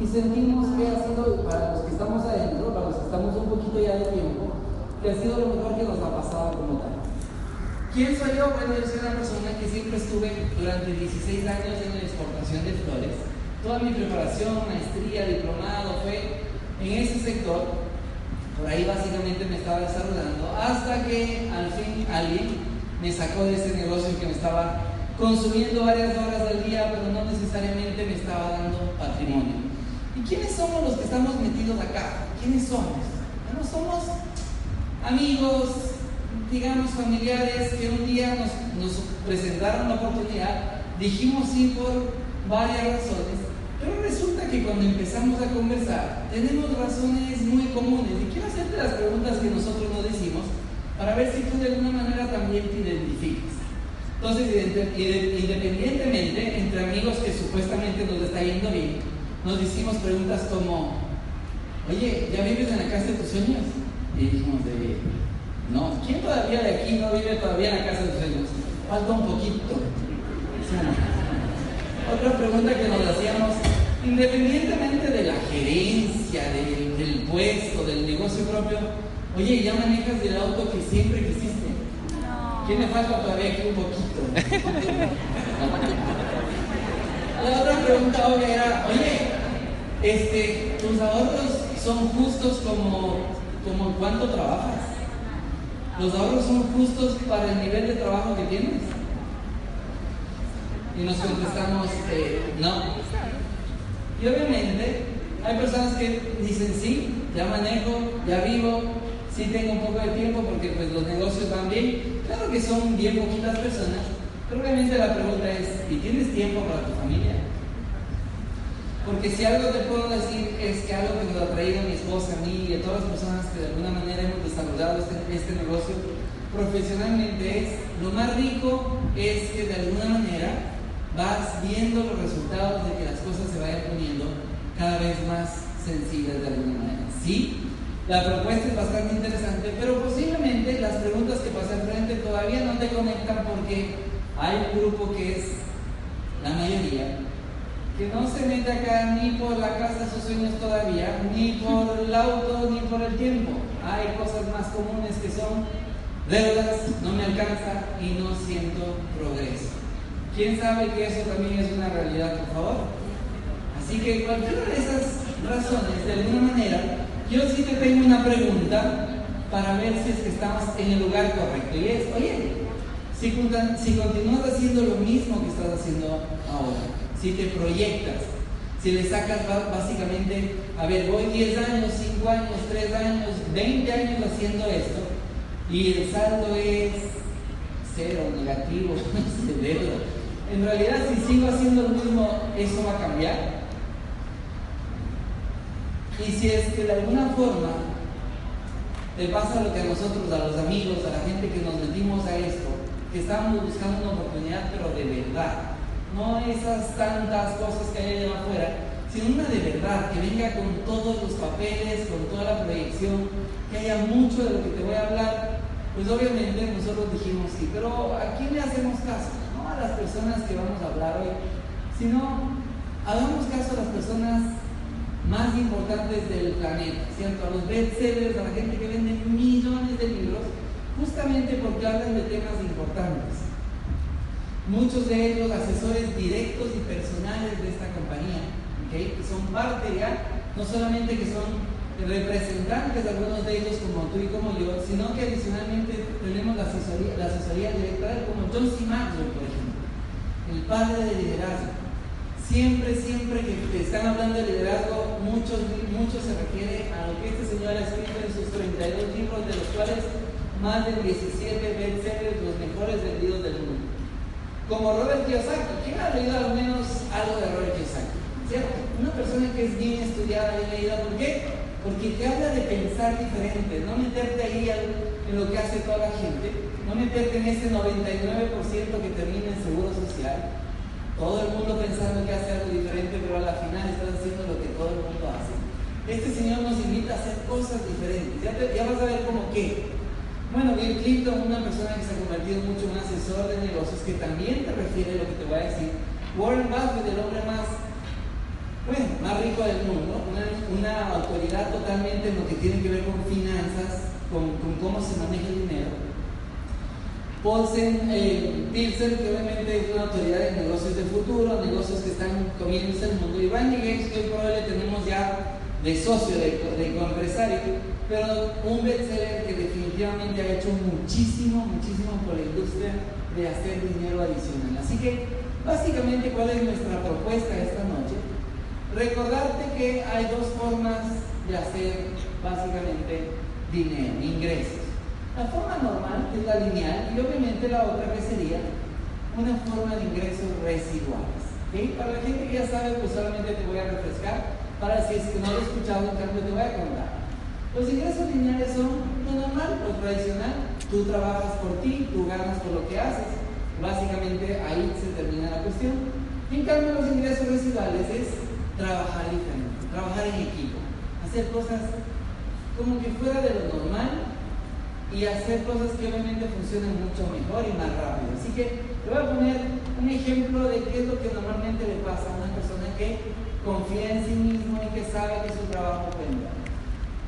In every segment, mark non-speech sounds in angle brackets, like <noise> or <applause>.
y sentimos que ha sido, para los que estamos adentro, para los que estamos un poquito ya de tiempo, que ha sido lo mejor que nos ha pasado como tal. ¿Quién soy yo? Bueno, yo soy una persona que siempre estuve durante 16 años en la exportación de flores. Toda mi preparación, maestría, diplomado fue en ese sector. Por ahí básicamente me estaba desarrollando hasta que al fin alguien me sacó de ese negocio que me estaba consumiendo varias horas al día, pero no necesariamente me estaba dando patrimonio. ¿Y quiénes somos los que estamos metidos acá? ¿Quiénes somos? Bueno, somos amigos, digamos familiares que un día nos, nos presentaron la oportunidad, dijimos sí por varias razones, pero resulta que cuando empezamos a conversar tenemos razones muy comunes y quiero hacerte las preguntas que nosotros nos decimos para ver si tú de alguna manera también te identificas. Entonces, independientemente, entre amigos que supuestamente nos está yendo bien, nos hicimos preguntas como, oye, ¿ya vives en la casa de tus sueños? Y dijimos de, no, ¿quién todavía de aquí no vive todavía en la casa de tus sueños? Falta un poquito. Otra pregunta que nos hacíamos, independientemente de la gerencia, del, del puesto, del negocio propio, oye, ¿ya manejas el auto que siempre quisiste? ¿Quién le falta todavía aquí un poquito? <laughs> La otra pregunta obvia era, oye, este, ¿tus ahorros son justos como, como cuánto trabajas? ¿Los ahorros son justos para el nivel de trabajo que tienes? Y nos contestamos, eh, no. Y obviamente hay personas que dicen, sí, ya manejo, ya vivo, sí tengo un poco de tiempo porque pues los negocios van bien. Claro que son bien poquitas personas, pero obviamente la pregunta es, ¿y tienes tiempo para tu familia? Porque si algo te puedo decir es que algo que nos ha traído a mi esposa, a mí y a todas las personas que de alguna manera hemos desarrollado este, este negocio profesionalmente es, lo más rico es que de alguna manera vas viendo los resultados de que las cosas se vayan poniendo cada vez más sencillas de alguna manera. Sí, la propuesta es bastante interesante, pero posiblemente las preguntas que pasan frente todavía no te conectan porque hay un grupo que es la mayoría que no se mete acá ni por la casa de sus sueños todavía, ni por el auto, ni por el tiempo. Hay cosas más comunes que son deudas, no me alcanza y no siento progreso. ¿Quién sabe que eso también es una realidad, por favor? Así que cualquiera de esas razones, de alguna manera, yo sí te tengo una pregunta para ver si es que estamos en el lugar correcto. Y es, oye, si, continúas haciendo lo mismo que estás haciendo ahora, si te proyectas, si le sacas básicamente, a ver, voy 10 años, 5 años, 3 años, 20 años haciendo esto, y el saldo es cero, negativo, <laughs> de deuda. En realidad, si sigo haciendo lo mismo, ¿eso va a cambiar? Y si es que de alguna forma te pasa lo que a nosotros, a los amigos, a la gente que nos metimos a esto, que estábamos buscando una oportunidad, pero de verdad, no esas tantas cosas que hay allá afuera, sino una de verdad, que venga con todos los papeles, con toda la proyección, que haya mucho de lo que te voy a hablar, pues obviamente nosotros dijimos sí, pero ¿a quién le hacemos caso? No a las personas que vamos a hablar hoy, sino hagamos caso a las personas más importantes del planeta, ¿cierto? A los bestsellers, a la gente que vende millones de libros, justamente porque hablan de temas importantes. Muchos de ellos asesores directos y personales de esta compañía, que son parte ya, no solamente que son representantes, algunos de ellos como tú y como yo, sino que adicionalmente tenemos la asesoría, la asesoría directa como John C. Maxwell, por ejemplo, el padre del liderazgo. Siempre, siempre que están hablando de liderazgo, muchos, mucho se refiere a lo que este señor ha escrito en sus 32 libros, de los cuales más de 17 bestsellers, los mejores vendidos del mundo como Robert Kiyosaki. ¿Quién ha leído al menos algo de Robert Kiyosaki? ¿Cierto? Una persona que es bien estudiada, bien leída. ¿Por qué? Porque te habla de pensar diferente, no meterte ahí en lo que hace toda la gente, no meterte en ese 99% que termina en seguro social. Todo el mundo pensando que hace algo diferente, pero a la final estás haciendo lo que todo el mundo hace. Este Señor nos invita a hacer cosas diferentes. Ya, ya vas a ver cómo qué. Bueno, Bill Clinton, una persona que se ha convertido mucho en un asesor de negocios, que también te refiere lo que te voy a decir. Warren Buffett, el hombre más bueno, más rico del mundo, una, autoridad totalmente en lo que tiene que ver con finanzas, con, cómo se maneja el dinero. Paulsen eh, Pilsen, que obviamente es una autoridad en negocios del futuro, negocios que están comiéndose el mundo, y Randy Gates, que hoy le tenemos ya de socio, de, de coempresario, pero un bestseller que definitivamente ha hecho muchísimo, muchísimo por la industria de hacer dinero adicional. Así que, básicamente, ¿cuál es nuestra propuesta esta noche? Recordarte que hay dos formas de hacer, básicamente, dinero, ingresos. La forma normal, que es la lineal, y obviamente la otra que sería una forma de ingresos residuales. Para la gente que ya sabe, pues solamente te voy a refrescar para si es que no lo he escuchado, en te voy a contar. Los ingresos lineales son lo normal, lo tradicional. Tú trabajas por ti, tú ganas por lo que haces. Básicamente ahí se termina la cuestión. En cambio, los ingresos residuales es trabajar diferente, trabajar en equipo, hacer cosas como que fuera de lo normal y hacer cosas que obviamente funcionan mucho mejor y más rápido. Así que te voy a poner un ejemplo de qué es lo que normalmente le pasa a una persona que confía en sí mismo y que sabe que su trabajo.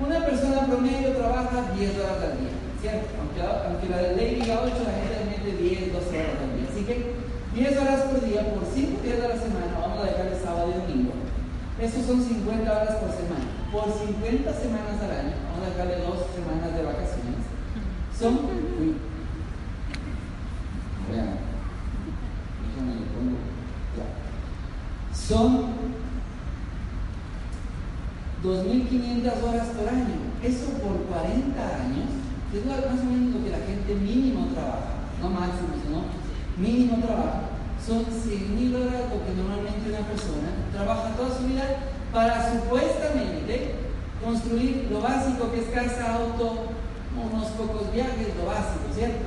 Una persona promedio trabaja 10 horas al día, ¿cierto? Aunque, la ley diga 8, la gente mete 10, 12 horas al día. Así que 10 horas por día, por 5 días de la semana, vamos a dejar el sábado y domingo. Esos son 50 horas por semana. Por 50 semanas al año, vamos a dejarle dos semanas de vacaciones, son... Vean, déjame pongo. Ya. Son 2.500 horas por año. Eso por 40 años es más o menos lo que la gente mínimo trabaja, no máximo, sino mínimo trabaja. Son 100.000 horas lo que normalmente una persona trabaja toda su vida para supuestamente construir lo básico que es casa, auto, unos pocos viajes, lo básico, ¿cierto?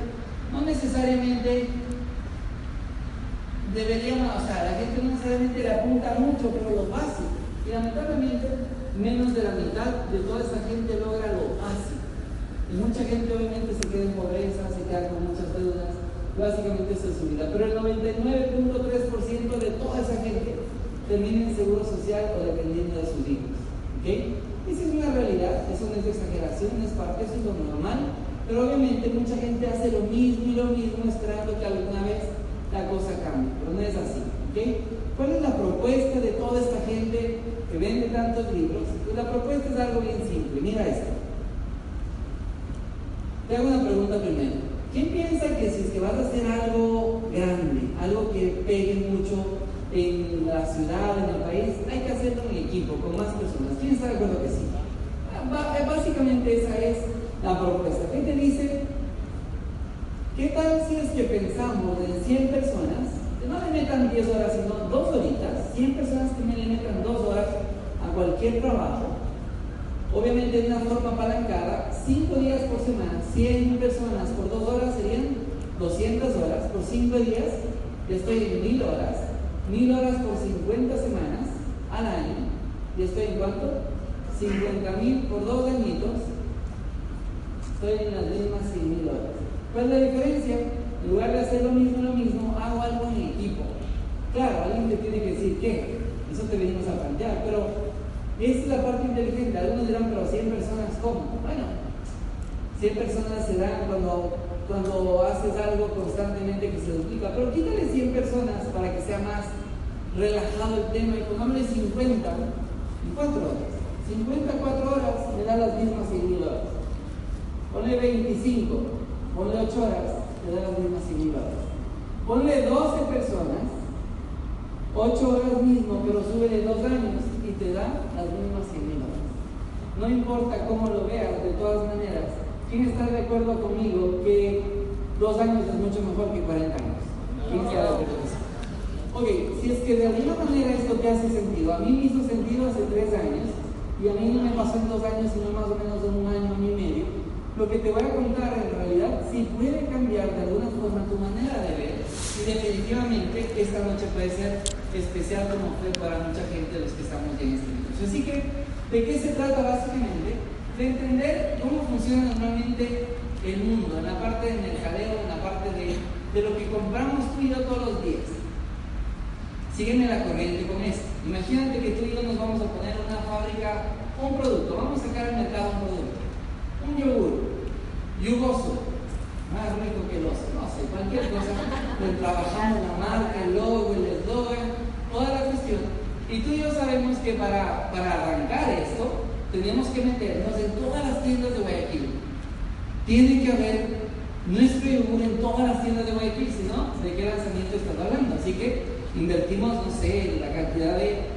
No necesariamente deberíamos, o sea, la gente no necesariamente le apunta mucho, pero lo básico. Y lamentablemente menos de la mitad de toda esa gente logra lo básico. Y mucha gente obviamente se queda en pobreza, se queda con muchas deudas, básicamente eso es su vida. Pero el 99.3% de toda esa gente termina en seguro social o dependiendo de sus hijos. ¿Okay? Esa es una realidad, eso no es exageración, es parte, eso es lo normal. Pero obviamente mucha gente hace lo mismo y lo mismo esperando que alguna vez la cosa cambie, pero no es así. ¿okay? ¿Cuál es la propuesta de toda esta gente que vende tantos libros? Pues la propuesta es algo bien simple. Mira esto. Te hago una pregunta primero. ¿Quién piensa que si es que vas a hacer algo grande, algo que pegue mucho en la ciudad, en el país, hay que hacerlo en equipo, con más personas? ¿Quién está de acuerdo que sí? Ah, básicamente esa es la propuesta. ¿Qué te dice? ¿Qué tal si es que pensamos en 100 personas no le metan 10 horas, sino 2 horitas, 100 personas que me le metan 2 horas a cualquier trabajo, obviamente de una forma apalancada, 5 días por semana, 100 personas por 2 horas serían 200 horas, por 5 días ya estoy en 1000 horas, 1000 horas por 50 semanas al año, ya estoy en cuánto? 50 mil por 2 añitos, estoy en las mismas 100 mil horas. ¿Cuál es la diferencia? En lugar de hacer lo mismo, lo mismo, hago algo en equipo. Claro, alguien te tiene que decir qué, eso te venimos a plantear, pero esa es la parte inteligente. Algunos dirán, pero 100 personas, ¿cómo? Bueno, 100 personas se dan cuando, cuando haces algo constantemente que se duplica, pero quítale 100 personas para que sea más relajado el tema y pongámosle 50 y 4 horas. 54 horas me da las mismas 100 horas. Ponle 25, ponle 8 horas, te da las mismas seguidoras. Ponle 12 personas, 8 horas mismo, pero súbele 2 años y te da las mismas seguidoras. No importa cómo lo veas, de todas maneras, ¿quién está de acuerdo conmigo que 2 años es mucho mejor que 40 años? ¿Quién está de acuerdo? Ok, si es que de alguna manera esto te hace sentido, a mí me hizo sentido hace 3 años y a mí no me pasó en 2 años, sino más o menos en un año, año y medio lo que te voy a contar en realidad sí puede cambiar de alguna forma tu manera de ver y definitivamente esta noche puede ser especial como fue para mucha gente los que estamos en este negocio. Así que, ¿de qué se trata básicamente? De entender cómo funciona normalmente el mundo, en la parte del mercadeo, en la parte de, de lo que compramos tú y yo todos los días. Sígueme la corriente con esto. Imagínate que tú y yo nos vamos a poner una fábrica, un producto, vamos a sacar al mercado un producto, un yogur, yugoso, más rico que el oso, no sé, cualquier cosa, le trabajamos la marca, el logo, el eslogan, toda la cuestión. Y tú y yo sabemos que para, para arrancar esto, tenemos que meternos en todas las tiendas de Guayaquil. Tiene que haber nuestro yogur en todas las tiendas de Guayaquil, si no, ¿de qué lanzamiento estás hablando? Así que invertimos, no sé, la cantidad de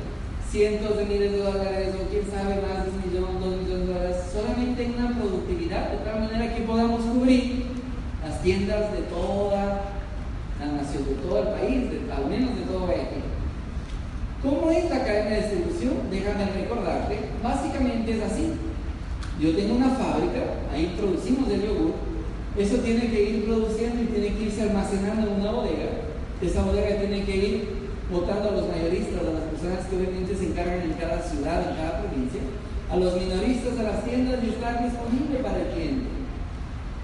cientos de miles de dólares o quién sabe más de un millón, dos millones de dólares, solamente en una productividad, de tal manera que podamos cubrir las tiendas de toda la nación, de todo el país, al menos de todo Guayaquil. ¿Cómo es la cadena de distribución? Déjame recordarte, básicamente es así. Yo tengo una fábrica, ahí producimos el yogur, eso tiene que ir produciendo y tiene que irse almacenando en una bodega, esa bodega tiene que ir votando a los mayoristas, a las personas que obviamente se encargan en cada ciudad, en cada provincia, a los minoristas, a las tiendas y estar disponible para el cliente.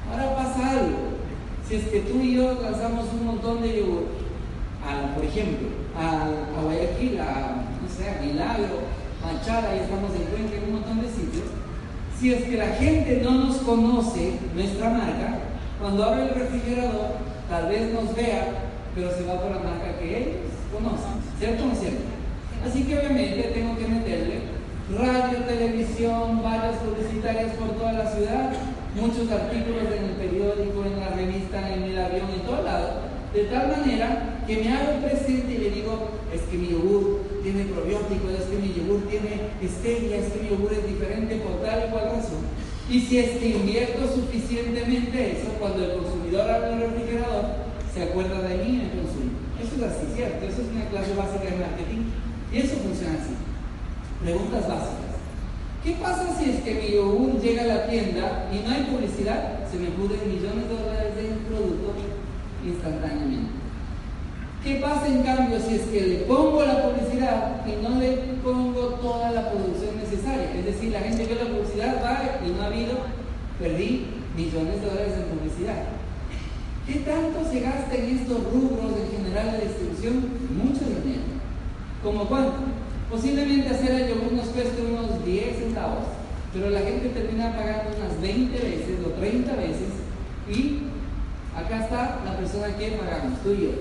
Ahora pasa algo. Si es que tú y yo lanzamos un montón de yogur, por ejemplo, a, Guayaquil, a, no sé, a Milagro, a Chara, ahí estamos en Cuenca, en un montón de sitios. Si es que la gente no nos conoce, nuestra marca, cuando abre el refrigerador, tal vez nos vea, pero se va por la marca que ellos conocen, ¿cierto o cierto? Así que obviamente tengo que meterle radio, televisión, vallas publicitarias por toda la ciudad, muchos artículos en el periódico, en la revista, en el avión, en todo lado, de tal manera que me hago presente y le digo, es que mi yogur tiene probióticos, es que mi yogur tiene stevia, es que mi yogur es diferente por tal y cual razón. Y si es que invierto suficientemente eso, cuando el consumidor abre el refrigerador, se acuerda de mí y me consume. Eso es así, ¿cierto? Eso es una clase básica de marketing y eso funciona así. Preguntas básicas. ¿Qué pasa si es que mi yogur llega a la tienda y no hay publicidad? Se me pudren millones de dólares de producto instantáneamente. ¿Qué pasa en cambio si es que le pongo la publicidad y no le pongo toda la producción necesaria? Es decir, la gente ve la publicidad, va y no ha habido, perdí millones de dólares en publicidad. ¿Qué tanto se gasta en estos rubros en general de distribución? Mucho dinero. ¿Cómo cuánto? Posiblemente hacer el yogur nos cueste unos 10 centavos, pero la gente termina pagando unas 20 veces o 30 veces y acá está la persona que pagamos, tú y yo,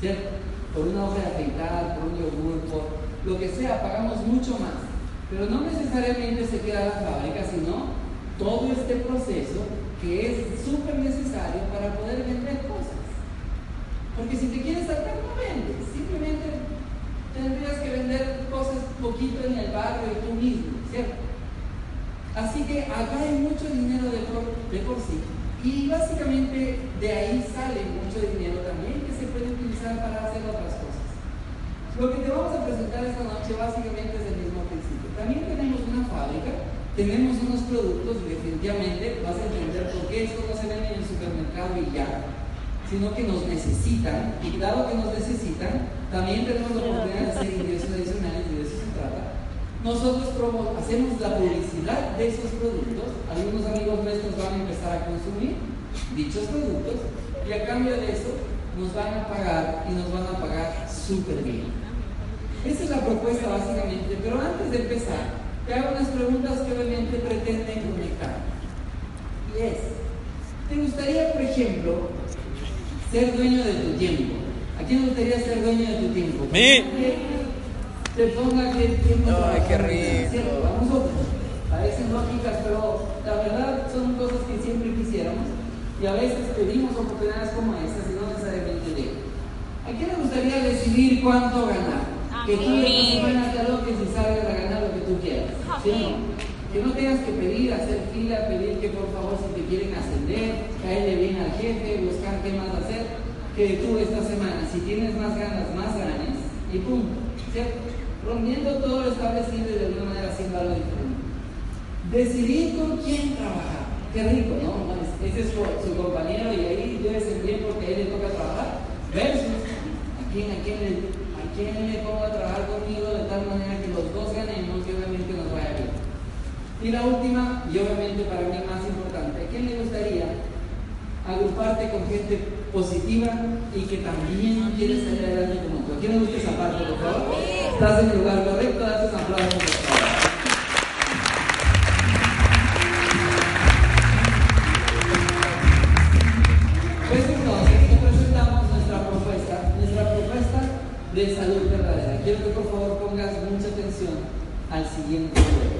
¿cierto? Por una hoja de afeitar, por un yogur, por lo que sea, pagamos mucho más. Pero no necesariamente se queda la fábrica, sino todo este proceso que es súper necesario para poder vender cosas. Porque si te quieres saltar, no vendes, simplemente tendrías que vender cosas poquito en el barrio y tú mismo, ¿cierto? Así que acá hay mucho dinero de por, de por sí. Y básicamente de ahí sale mucho dinero también que se puede utilizar para hacer otras cosas. Lo que te vamos a presentar esta noche básicamente es el mismo principio. También tenemos una fábrica, tenemos unos productos, definitivamente vas a entender por qué esto no se vende en el supermercado y ya, sino que nos necesitan, y dado que nos necesitan, también tenemos la oportunidad de hacer ingresos adicionales y de eso se trata. Nosotros hacemos la publicidad de esos productos, algunos amigos nuestros van a empezar a consumir dichos productos y a cambio de eso nos van a pagar y nos van a pagar súper bien. Esa es la propuesta básicamente, pero antes de empezar, te hago unas preguntas que obviamente pretenden conectar. Y es, ¿te gustaría, por ejemplo, ser dueño de tu tiempo? ¿A quién le gustaría ser dueño de tu tiempo? ¿Mí? Te ponga que tiempo. Ay, qué rico. A nosotros. Parecen lógicas, pero la verdad son cosas que siempre quisiéramos. Y a veces pedimos oportunidades como estas y no necesariamente de. ¿A quién le gustaría decidir cuánto ganar? Que tú le pases a lo que si sabes a ganar lo que tú quieras. Que no tengas que pedir, hacer fila, pedir que por favor si te quieren ascender, caerle bien al jefe, buscar qué más hacer que tú esta semana, si tienes más ganas, más ganas, y punto. ¿cierto? Rompiendo todo lo establecido y de alguna manera haciendo algo diferente. Decidir con quién trabajar. Qué rico, ¿no? Ese es su, compañero y ahí debe ser bien porque ahí le toca trabajar. Versus a quién, a quién, le, a quién le pongo a trabajar conmigo de tal manera que los dos ganemos y obviamente nos vaya bien. Y la última, y obviamente para mí más importante, ¿a quién le gustaría agruparte con gente positiva y que también quiere salir adelante como tú. ¿A quién le gusta esa parte, por favor? Estás en el lugar correcto, date un aplauso, por favor. Pues entonces, te presentamos nuestra propuesta, nuestra propuesta de salud verdadera. Quiero que por favor pongas mucha atención al siguiente video.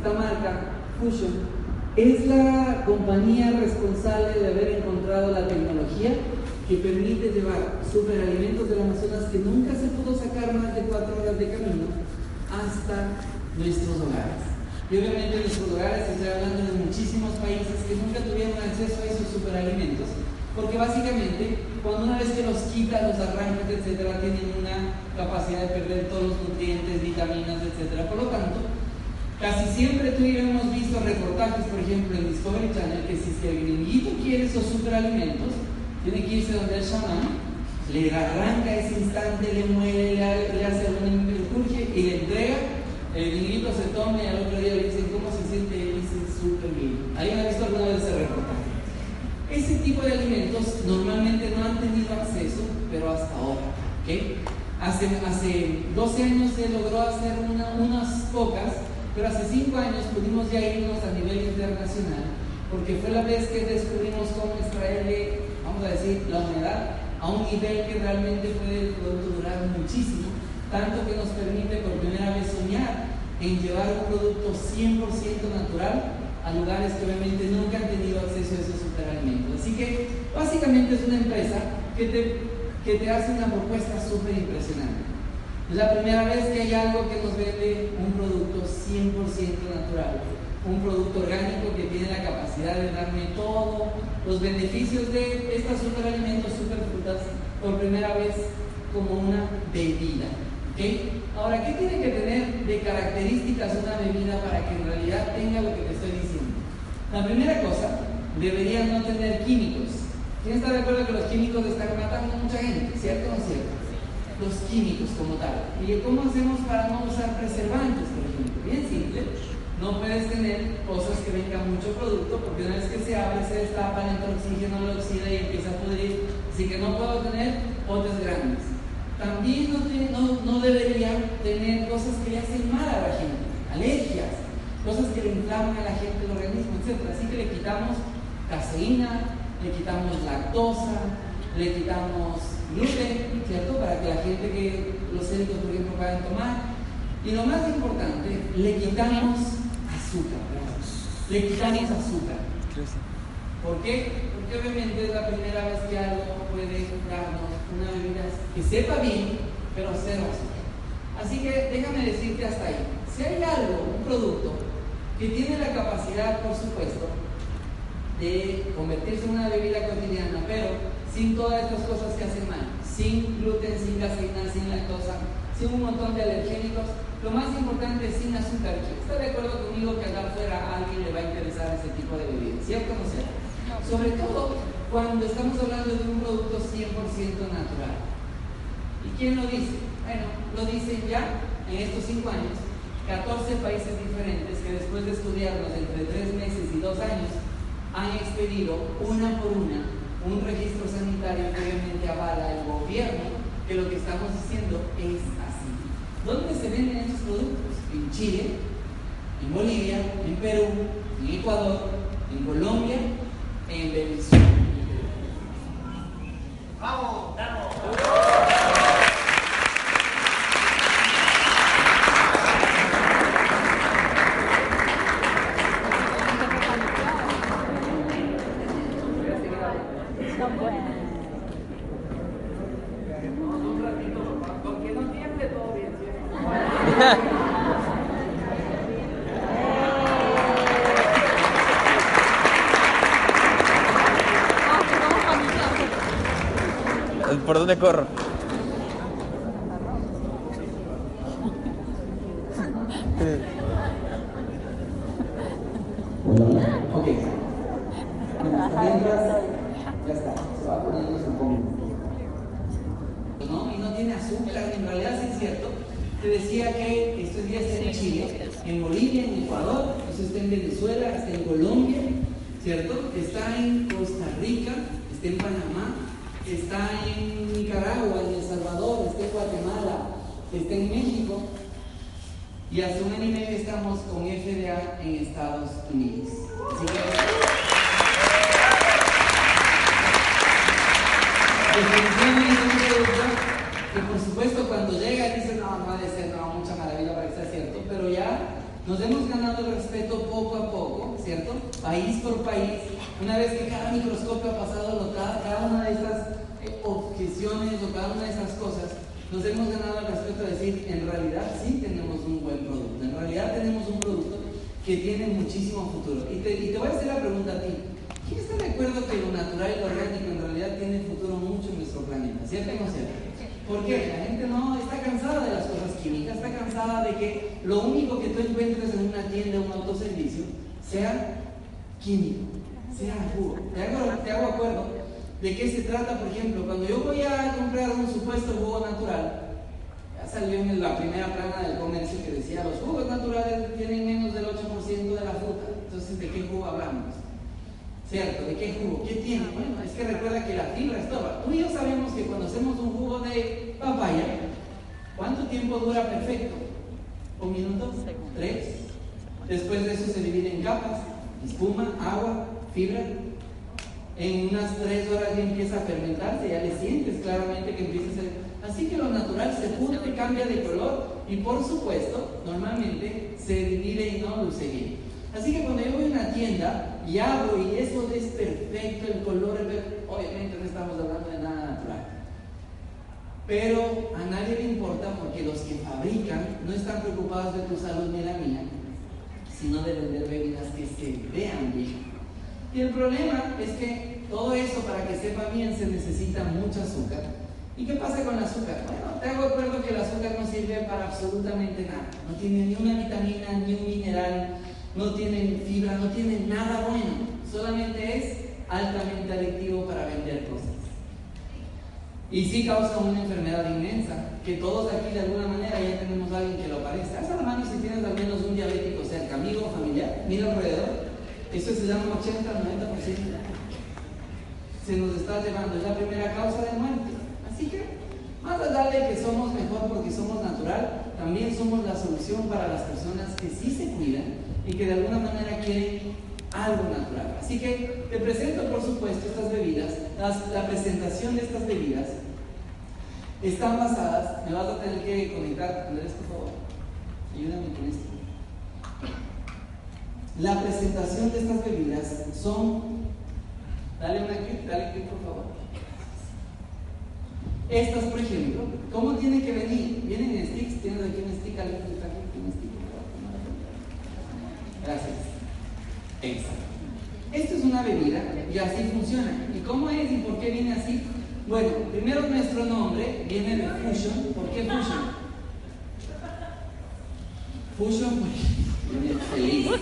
Esta, esta marca, Fusion, es la compañía responsable de haber encontrado la tecnología que permite llevar superalimentos del Amazonas que nunca se pudo sacar más de cuatro horas de camino hasta nuestros hogares. Y obviamente en nuestros hogares estoy hablando de muchísimos países que nunca tuvieron acceso a esos superalimentos. Porque básicamente, cuando una vez que los quitas, los arrancas, etcétera, tienen una capacidad de perder todos los nutrientes, vitaminas, etcétera. Por lo tanto, casi siempre tú y yo hemos visto reportajes, por ejemplo, en Discovery Channel, que si el gringuito quiere esos superalimentos, tiene que irse donde el chamán, le arranca ese instante, le mueve, le, hace un intercurge y le entrega. El gringuito se toma y al otro día le dicen cómo se siente y dice súper bien. ¿Alguien ha visto alguna vez ese reportaje? Ese tipo de alimentos normalmente no han tenido acceso, pero hasta ahora. ¿okay? Hace, hace 12 años se logró hacer una, unas pocas, pero hace 5 años pudimos ya irnos a nivel internacional, porque fue la vez que descubrimos cómo extraerle, vamos a decir, la humedad a un nivel que realmente puede durar muchísimo, tanto que nos permite por primera vez soñar en llevar un producto 100% natural a lugares que obviamente nunca han tenido acceso a esos superalimentos. Así que básicamente es una empresa que te, que te hace una propuesta súper impresionante. Es la primera vez que hay algo que nos vende un producto 100% natural, un producto orgánico que tiene la capacidad de darme todos los beneficios de estos superalimentos, superfrutas, por primera vez como una bebida. Ahora, ¿qué tiene que tener de características una bebida para que en realidad tenga lo que te estoy diciendo? La primera cosa, debería no tener químicos. ¿Quién está de acuerdo que los químicos están matando a mucha gente? ¿Cierto o no cierto? Los químicos como tal. ¿Y cómo hacemos para no usar preservantes, por ejemplo? Bien simple. No puedes tener cosas que vengan mucho producto porque una vez que se abre, se destapa, entra oxígeno, lo oxida y empieza a pudrir. Así que no puedo tener potes grandes. También no, no, no debería tener cosas que le hacen mal a la gente, alergias, cosas que le inflaman a la gente el organismo, etc. Así que le quitamos caseína, le quitamos lactosa, le quitamos gluten, ¿cierto? Para que la gente que los célicos, por ejemplo, puedan tomar. Y lo más importante, le quitamos azúcar, ¿verdad? Le quitamos azúcar. ¿Por qué? Porque obviamente es la primera vez que algo puede darnos una bebida que sepa bien, pero cero azúcar. Así que déjame decirte hasta ahí. Si hay algo, un producto, que tiene la capacidad, por supuesto, de convertirse en una bebida cotidiana, pero sin todas estas cosas que hacen mal, sin gluten, sin caseína, sin lactosa, sin un montón de alergénicos, lo más importante es sin azúcar. ¿Está de acuerdo conmigo que acá afuera a alguien le va a interesar ese tipo de bebida? ¿Cierto o no cierto? Sobre todo cuando estamos hablando de un producto 100% natural. ¿Y quién lo dice? Bueno, lo dicen ya en estos 5 años 14 países diferentes que después de estudiarlos entre 3 meses y 2 años han expedido una por una un registro sanitario que obviamente avala el gobierno que lo que estamos diciendo es así. ¿Dónde se venden estos productos? En Chile, en Bolivia, en Perú, en Ecuador, en Colombia, en Venezuela. ¡Vamos! ¡Vamos! Un ratito, con que no tiemble todo bien, ¿cierto? ¿Por dónde corro? Ok. Mientras, ya está, se va poniendo su comida. ¿No? Y no tiene azúcar, en realidad sí es cierto Te decía que estos días está en Chile, en Bolivia, en Ecuador, está en Venezuela, está en Colombia, ¿cierto? Está en Costa Rica, está en Panamá, está en Nicaragua, en El Salvador, está en Guatemala, está en México. Y hace un año y medio estamos con FDA en Estados Unidos. Así que, que por supuesto cuando llega dice no, no ha de ser no, mucha maravilla para que sea cierto, pero ya nos hemos ganado el respeto poco a poco, ¿cierto? País por país, una vez que cada microscopio ha pasado cada, cada una de estas eh, objeciones o cada una de esas cosas, nos hemos ganado el respeto de decir, en realidad sí tenemos un buen producto, en realidad tenemos un producto que tiene muchísimo futuro. Y te, y te voy a hacer la pregunta a ti, ¿quién está de acuerdo que lo natural y lo orgánico en realidad tiene futuro mucho en nuestro planeta? ¿Cierto o no cierto? ¿Por qué? La gente no está cansada de las cosas químicas, está cansada de que lo único que tú encuentres en una tienda, un autoservicio, sea químico, sea jugo. Te hago, acuerdo ¿De qué se trata? Por ejemplo, cuando yo voy a comprar un supuesto jugo natural, ya salió en la primera plana del comercio que decía los jugos naturales tienen menos del 8% de la fruta. Entonces, ¿de qué jugo hablamos? ¿Cierto? ¿De qué jugo? ¿Qué tiene? Bueno, es que recuerda que la fibra es toda. Tú y yo sabemos que cuando hacemos un jugo de papaya, ¿cuánto tiempo dura perfecto? ¿Un minuto? ¿Tres? Después de eso se divide en capas, espuma, agua, fibra, en unas tres horas ya empieza a fermentarse, ya le sientes claramente que empieza a ser. Así que lo natural se pudre, cambia de color y por supuesto, normalmente se divide y no luce bien. Así que cuando yo voy a una tienda y abro y eso es perfecto, el color obviamente no estamos hablando de nada natural. Pero a nadie le importa porque los que fabrican no están preocupados de tu salud ni la mía, sino de vender bebidas que se vean bien. Y el problema es que todo eso para que sepa bien se necesita mucho azúcar. ¿Y qué pasa con el azúcar? Bueno, te hago acuerdo que el azúcar no sirve para absolutamente nada. No tiene ni una vitamina, ni un mineral, no tiene fibra, no tiene nada bueno. Solamente es altamente adictivo para vender cosas. Y sí causa una enfermedad inmensa, que todos aquí de alguna manera ya tenemos a alguien que lo parece. Haz la mano si tienes al menos un diabético cerca, amigo familiar, mira alrededor. Eso se llama 80-90%. Se nos está llevando, es la primera causa de muerte. Así que, más allá de que somos mejor porque somos natural, también somos la solución para las personas que sí se cuidan y que de alguna manera quieren algo natural. Así que te presento, por supuesto, estas bebidas. la presentación de estas bebidas están basadas, me vas a tener que conectar, Andrés, por favor. Ayúdame con esto. La presentación de estas bebidas son, dale una clic, dale clic por favor. Estas, por ejemplo, ¿cómo tienen que venir? Vienen en sticks, tienes aquí un stick, stick. Gracias. Exacto. Esto es una bebida y así funciona. ¿Y cómo es y por qué viene así? Bueno, primero nuestro nombre viene de Fusion. ¿Por qué Fusion? Fusion, pues, feliz. ¿Por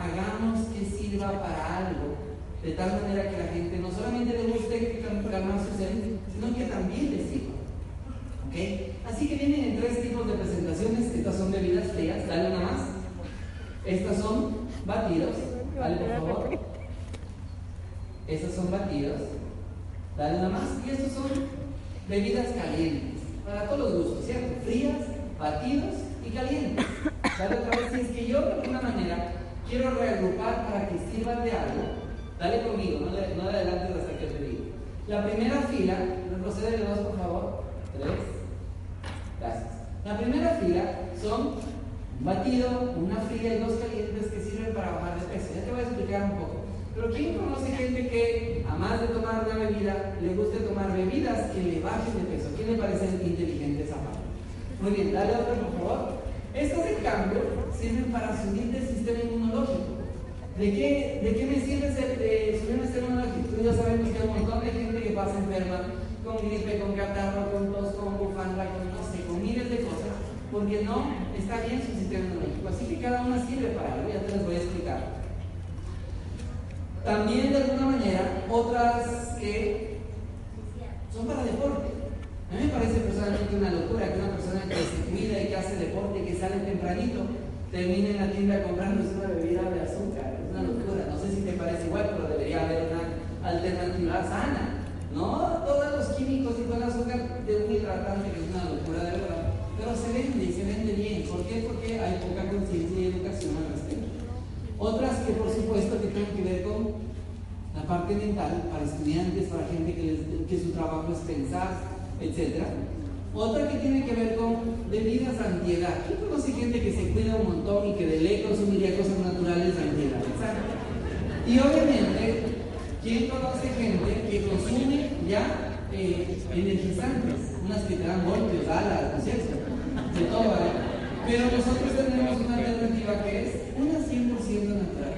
hagamos que sirva para algo de tal manera que la gente no solamente le guste su sed, sino que también le sirva. ¿Okay? Así que vienen en tres tipos de presentaciones. Estas son bebidas frías, dale una más. Estas son batidos, dale por favor. Estas son batidos, dale una más. Y estas son bebidas calientes, para todos los gustos, ¿cierto? Frías, batidos y calientes. Dale otra vez, si es que yo de alguna manera quiero reagrupar para que sirvan de algo, Dale conmigo, no, le, no adelantes hasta que te digo. La primera fila, retrocede dos por favor. Tres. Gracias. La primera fila son un batido, una fría y dos calientes que sirven para bajar de peso. Ya te voy a explicar un poco. Pero ¿quién conoce gente que, a más de tomar una bebida, le guste tomar bebidas que le bajen de peso? ¿Quién le parece inteligente esa parte? Muy bien, dale otra por favor. Estos, en cambio, sirven para subir el sistema inmunológico. ¿De qué, ¿De qué me sirve de subir el sistema inmunológico? Tú ya sabemos que hay un montón de gente que pasa enferma con gripe, con catarro, con tos, con bufanda, con no sé, con miles de cosas, porque no está bien su sistema inmunológico. Así que cada una sirve para algo, ya te las voy a explicar. También de alguna manera, otras que son para deporte. A mí me parece personalmente una locura que una persona que se cuida y que hace deporte y que sale tempranito termine en la tienda comprándose una bebida de azúcar. Es una locura. No sé si te parece igual, pero debería haber una alternativa sana. No todos los químicos y todo el azúcar de un hidratante, que es una locura de verdad. Pero se vende y se vende bien. ¿Por qué? Porque hay poca conciencia y educación al respecto. Otras que por supuesto tienen que ver con la parte mental para estudiantes, para gente que su trabajo es pensar, etc. Otra que tiene que ver con bebidas antiedad. ¿Quién conoce gente que se cuida un montón y que de ley consumiría cosas naturales de antiedad? Exacto. Y obviamente, ¿quién conoce gente que consume ya eh, energizantes? Unas que te dan golpes, alas, ¿no es cierto? De todo, ¿vale? Pero nosotros tenemos una alternativa que es una 100% natural.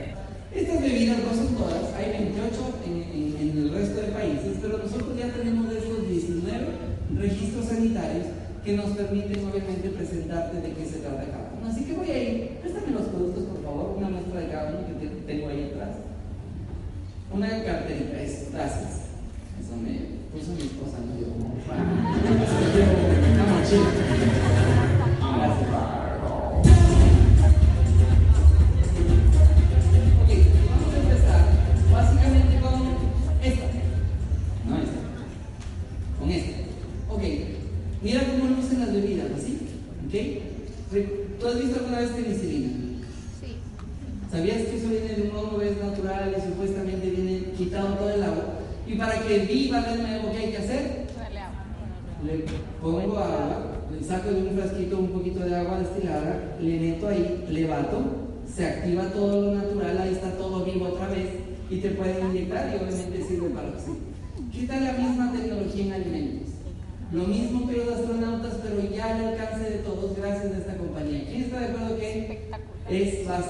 Estas bebidas no son todas, hay 28 en, en el resto de países, pero nosotros ya tenemos de esos 19 registros sanitarios que nos permiten obviamente presentarte de qué se trata cada uno. Así que voy a ir, préstame los productos por favor, una muestra de cada uno que tengo ahí atrás. Una carterita, eso, gracias. Eso me puso mi esposa, no yo. <laughs> Una mochila.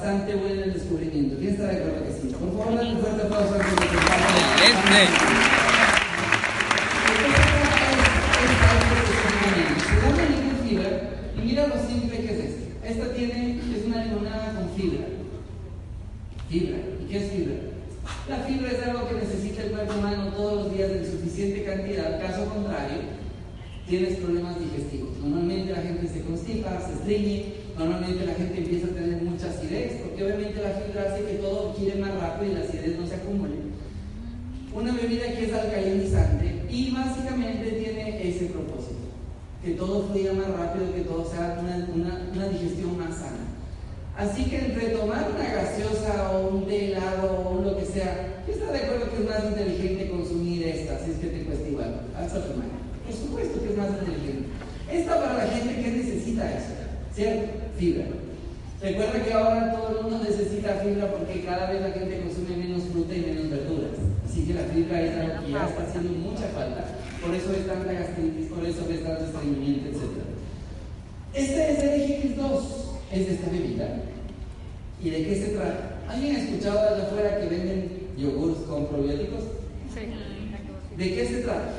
Bastante bueno el descubrimiento? ¿Quién está de acuerdo que sí? Por favor, dale un fuerte aplauso a los y mira lo simple que es esto. Esta tiene, es una limonada con fibra. Fibra. ¿Y qué es fibra? La fibra es algo que necesita el cuerpo humano todos los días en suficiente cantidad. Caso contrario, tienes problemas digestivos. Normalmente la gente se constipa, se estreñe, normalmente la gente empieza a tener mucha acidez, porque obviamente la fibra hace que todo gire más rápido y la acidez no se acumule. Una bebida que es alcalinizante y básicamente tiene ese propósito, que todo fluya más rápido, que todo sea una, una, digestión más sana. Así que entre tomar una gaseosa o un té helado o lo que sea, ¿qué está de acuerdo que es más inteligente consumir esta si es que te cuesta igual? Alza tu mano. Por supuesto que es más inteligente. Esta para la gente que necesita eso, ¿cierto? Fibra. Recuerda que ahora todo el mundo necesita fibra porque cada vez la gente consume menos fruta y menos verduras. Así que la fibra es algo que ya está haciendo mucha falta. Por eso es tanta gastritis, por eso es tanto estreñimiento, etc. Este es el GX2, es de esta bebida. ¿Y de qué se trata? ¿Alguien ha escuchado allá afuera que venden yogurts con probióticos? Sí. ¿De qué se trata?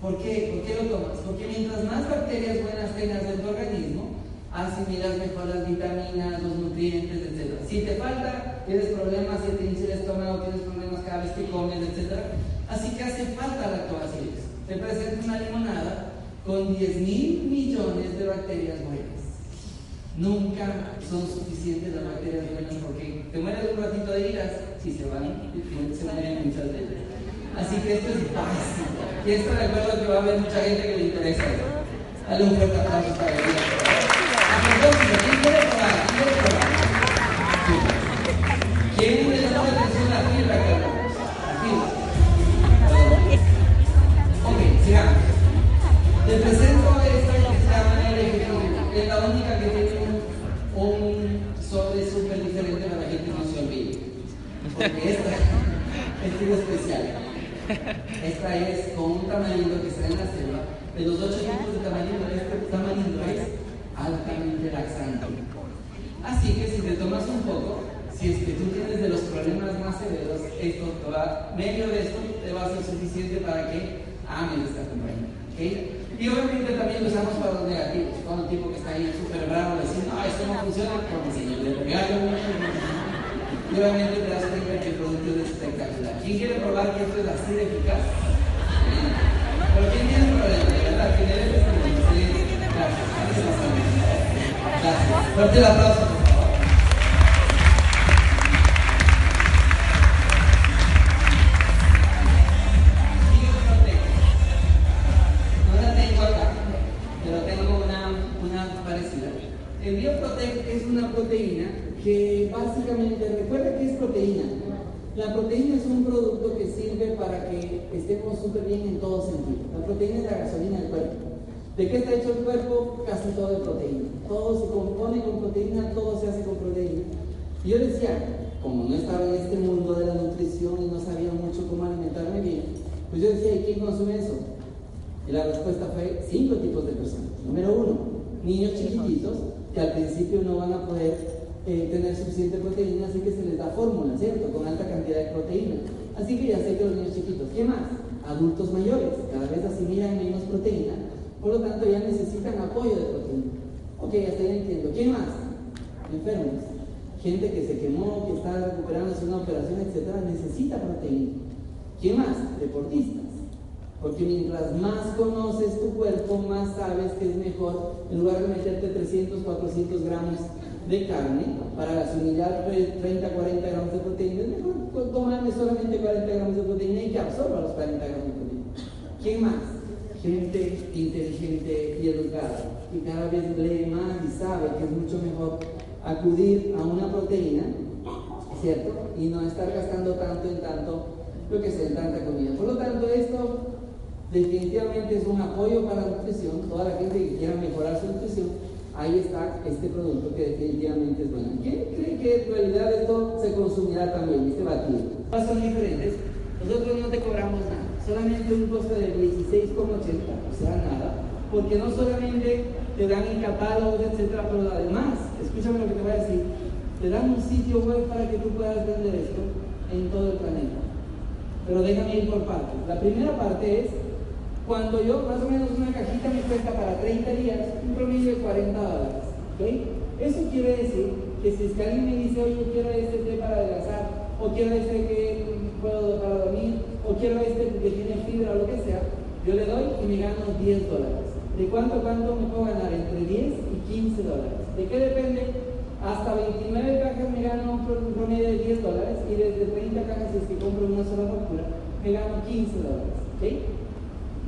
¿Por qué? ¿Por qué lo tomas? Porque mientras más bacterias buenas tengas en tu organismo, asimilas mejor las vitaminas, los nutrientes, etc. Si te falta, tienes problemas, si te hincha el estómago, tienes problemas cada vez que comes, etc. Así que hace falta la lactobacilos. Te presento una limonada con 10 mil millones de bacterias buenas. Nunca son suficientes las bacterias buenas porque te mueres un ratito de iras y se van, se mueren muchas veces. Así que esto es básico. Y esto de acuerdo que va a haber mucha gente que le interesa. Dale un fuerte aplauso para ella. A pues yo decía, ¿y quién consume eso? Y la respuesta fue cinco tipos de personas. Número uno, niños chiquititos que al principio no van a poder eh, tener suficiente proteína, así que se les da fórmula, ¿cierto? Con alta cantidad de proteína. Así que ya sé que los niños chiquitos, ¿qué más? Adultos mayores, cada vez asimilan menos proteína, por lo tanto ya necesitan apoyo de proteína. Ok, ya estoy entiendo. ¿Quién más? Enfermos. Gente que se quemó, que está recuperándose una operación, etc. necesita proteína. ¿Quién más? Deportistas. Porque mientras más conoces tu cuerpo, más sabes que es mejor, en lugar de meterte 300, 400 gramos de carne para asimilar 30, 40 gramos de proteína, es mejor tomarme solamente 40 gramos de proteína y que absorba los 40 gramos de proteína. ¿Quién más? Gente inteligente y educada, que cada vez lee más y sabe que es mucho mejor acudir a una proteína, ¿cierto? Y no estar gastando tanto en tanto, lo que sea, en tanta comida. Por lo tanto, esto definitivamente es un apoyo para la nutrición, toda la gente que quiera mejorar su nutrición ahí está este producto que definitivamente es bueno. ¿Quién cree que en realidad esto se consumirá también, este batido? Son diferentes. Nosotros no te cobramos nada, solamente un costo de 16,80, o sea, nada, porque no solamente te dan el catálogo, etcétera, pero además, escúchame lo que te voy a decir, te dan un sitio web para que tú puedas vender esto en todo el planeta. Pero déjame ir por partes. La primera parte es cuando yo, más o menos una cajita me cuesta para 30 días un promedio de 40 dólares. Eso quiere decir que si es que alguien me dice, oye, quiero este té para adelgazar, o quiero este que puedo para dormir, o quiero este que tiene fibra o lo que sea, yo le doy y me gano 10 dólares. ¿De cuánto cuánto me puedo ganar? Entre 10 y 15 dólares. ¿De qué depende? Hasta 29 cajas me gano un promedio de 10 dólares y desde 30 cajas, si es que compro una sola factura, me gano 15 dólares. ¿okay?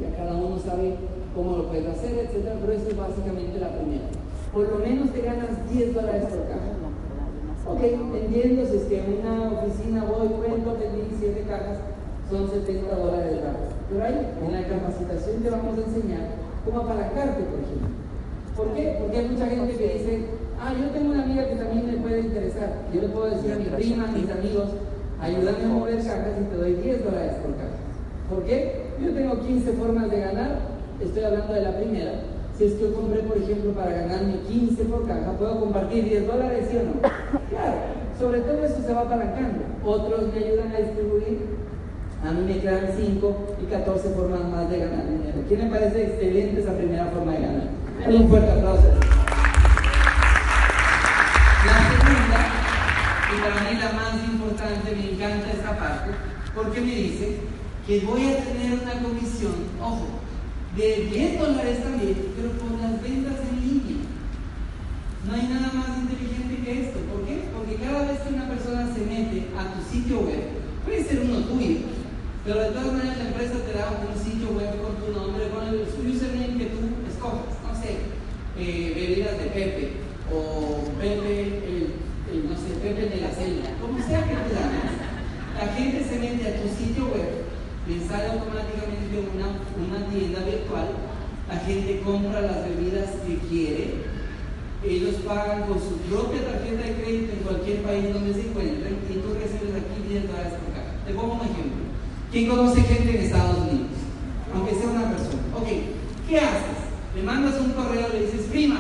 ya cada uno sabe cómo lo puede hacer, etcétera, pero eso es básicamente la primera. Por lo menos te ganas 10 dólares por caja. Ok, entiendo, si es que en una oficina voy, cuento, vendí 7 cajas, son 70 dólares Pero ahí, en la capacitación te vamos a enseñar cómo apalancarte, por ejemplo. ¿Por qué? Porque hay mucha gente que dice, ah, yo tengo una amiga que también me puede interesar. Yo le puedo decir a mi prima, a mis amigos, ayúdame a mover cajas y te doy 10 dólares por caja. ¿Por qué? Yo tengo 15 formas de ganar, estoy hablando de la primera. Si es que yo compré, por ejemplo, para ganarme 15 por caja, ¿puedo compartir 10 dólares, sí o no? <laughs> Claro, sobre todo eso se va apalancando. Otros me ayudan a distribuir, a mí me quedan 5 y 14 formas más de ganar dinero. ¿Quién me parece excelente esa primera forma de ganar? Un fuerte aplauso. Me encanta esta parte, porque me dice que voy a tener una comisión, ojo, de 10 dólares también, pero por las ventas en línea. No hay nada más inteligente que esto. ¿Por qué? Porque cada vez que una persona se mete a tu sitio web, puede ser uno tuyo, pero de todas maneras la empresa te da un sitio web con tu nombre, con el username que tú escojas. No sé, eh, bebidas de Pepe, o Pepe, no sé, Pepe de la celda, como sea que te llames. La gente se mete a tu sitio web me sale automáticamente una, una tienda virtual, la gente compra las bebidas que quiere, ellos pagan con su propia tarjeta de crédito en cualquier país donde se encuentren y tú recibes aquí 10 dólares por cada. Te pongo un ejemplo. ¿Quién conoce gente en Estados Unidos? Aunque sea una persona. Ok, ¿qué haces? Le mandas un correo, le dices, prima,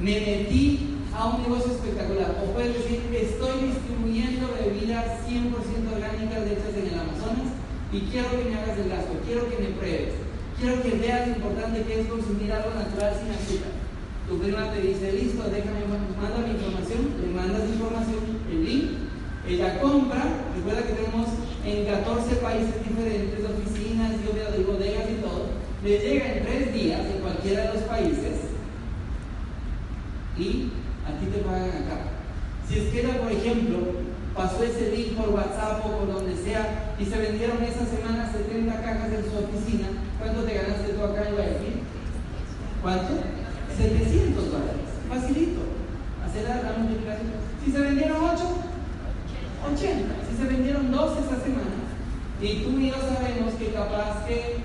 me metí a un negocio espectacular. O puedes decir, estoy distribuyendo bebidas 100% orgánicas hechas en el Amazonas y quiero que me hagas el gasto, quiero que me pruebes, quiero que veas lo importante que es consumir algo natural sin azúcar. Tu prima te dice, listo, déjame, manda mi información, le mandas información, el link, ella compra, recuerda que tenemos en 14 países diferentes oficinas y bodegas y todo, le llega en tres días en cualquiera de los países y aquí te pagan acá. Si es que ella, por ejemplo, pasó ese link por WhatsApp o por donde sea y se vendieron esa semana 70 cajas en su oficina, ¿cuánto te ganaste tú acá en Guayaquil? ¿Cuánto? 700 dólares. Facilito. Hacer la multiplicación. Si se vendieron 8, 80. Si se vendieron 12 esta semana, y tú y yo sabemos que capaz que